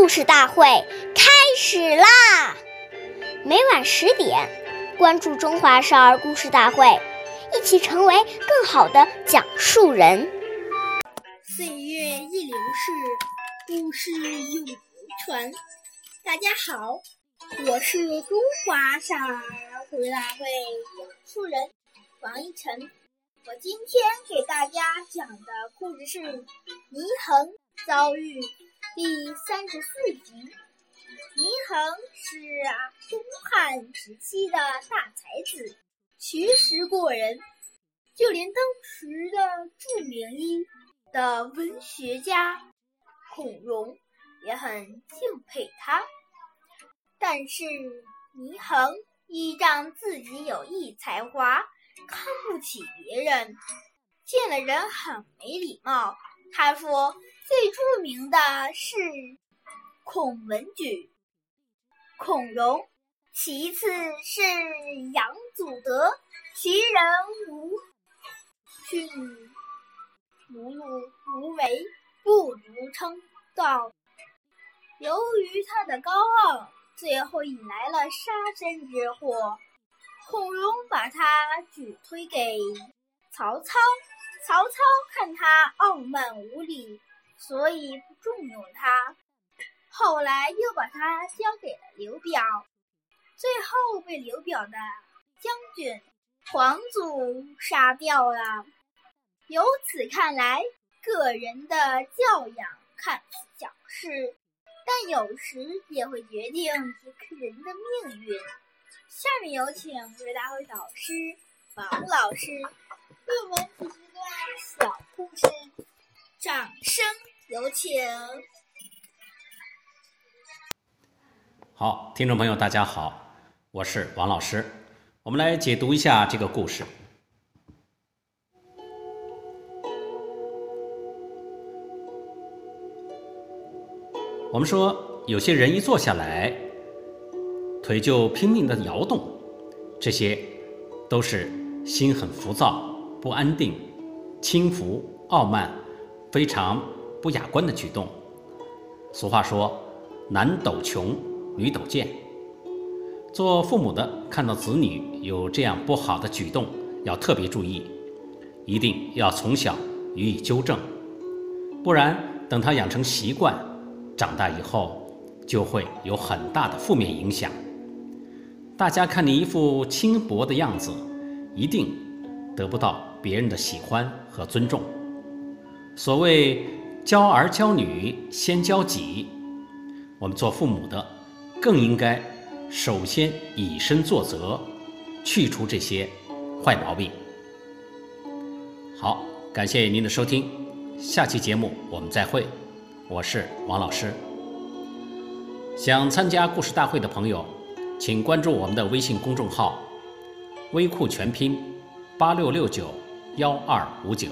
故事大会开始啦！每晚十点，关注《中华少儿故事大会》，一起成为更好的讲述人。岁月易流逝，故事永流传。大家好，我是中华少儿故事大会讲述人王一晨。我今天给大家讲的故事是《祢衡遭遇》第三十四集。祢衡是东汉时期的大才子，学识过人，就连当时的著名医的文学家孔融也很敬佩他。但是祢衡依仗自己有艺才华。看不起别人，见了人很没礼貌。他说，最著名的是孔文举、孔融，其次是杨祖德，其人无训无禄无为，不如称道。由于他的高傲，最后引来了杀身之祸。孔融把他举推给曹操，曹操看他傲慢无礼，所以不重用他。后来又把他交给了刘表，最后被刘表的将军黄祖杀掉了。由此看来，个人的教养看似小事，但有时也会决定一个人的命运。下面有请为大会导师王老师为我们讲一段小故事，掌声有请。好，听众朋友，大家好，我是王老师，我们来解读一下这个故事。我们说，有些人一坐下来。腿就拼命地摇动，这些都是心很浮躁、不安定、轻浮、傲慢、非常不雅观的举动。俗话说：“男抖穷，女抖贱。”做父母的看到子女有这样不好的举动，要特别注意，一定要从小予以纠正，不然等他养成习惯，长大以后就会有很大的负面影响。大家看你一副轻薄的样子，一定得不到别人的喜欢和尊重。所谓教儿教女先教己，我们做父母的更应该首先以身作则，去除这些坏毛病。好，感谢您的收听，下期节目我们再会。我是王老师。想参加故事大会的朋友。请关注我们的微信公众号“微库全拼八六六九幺二五九”。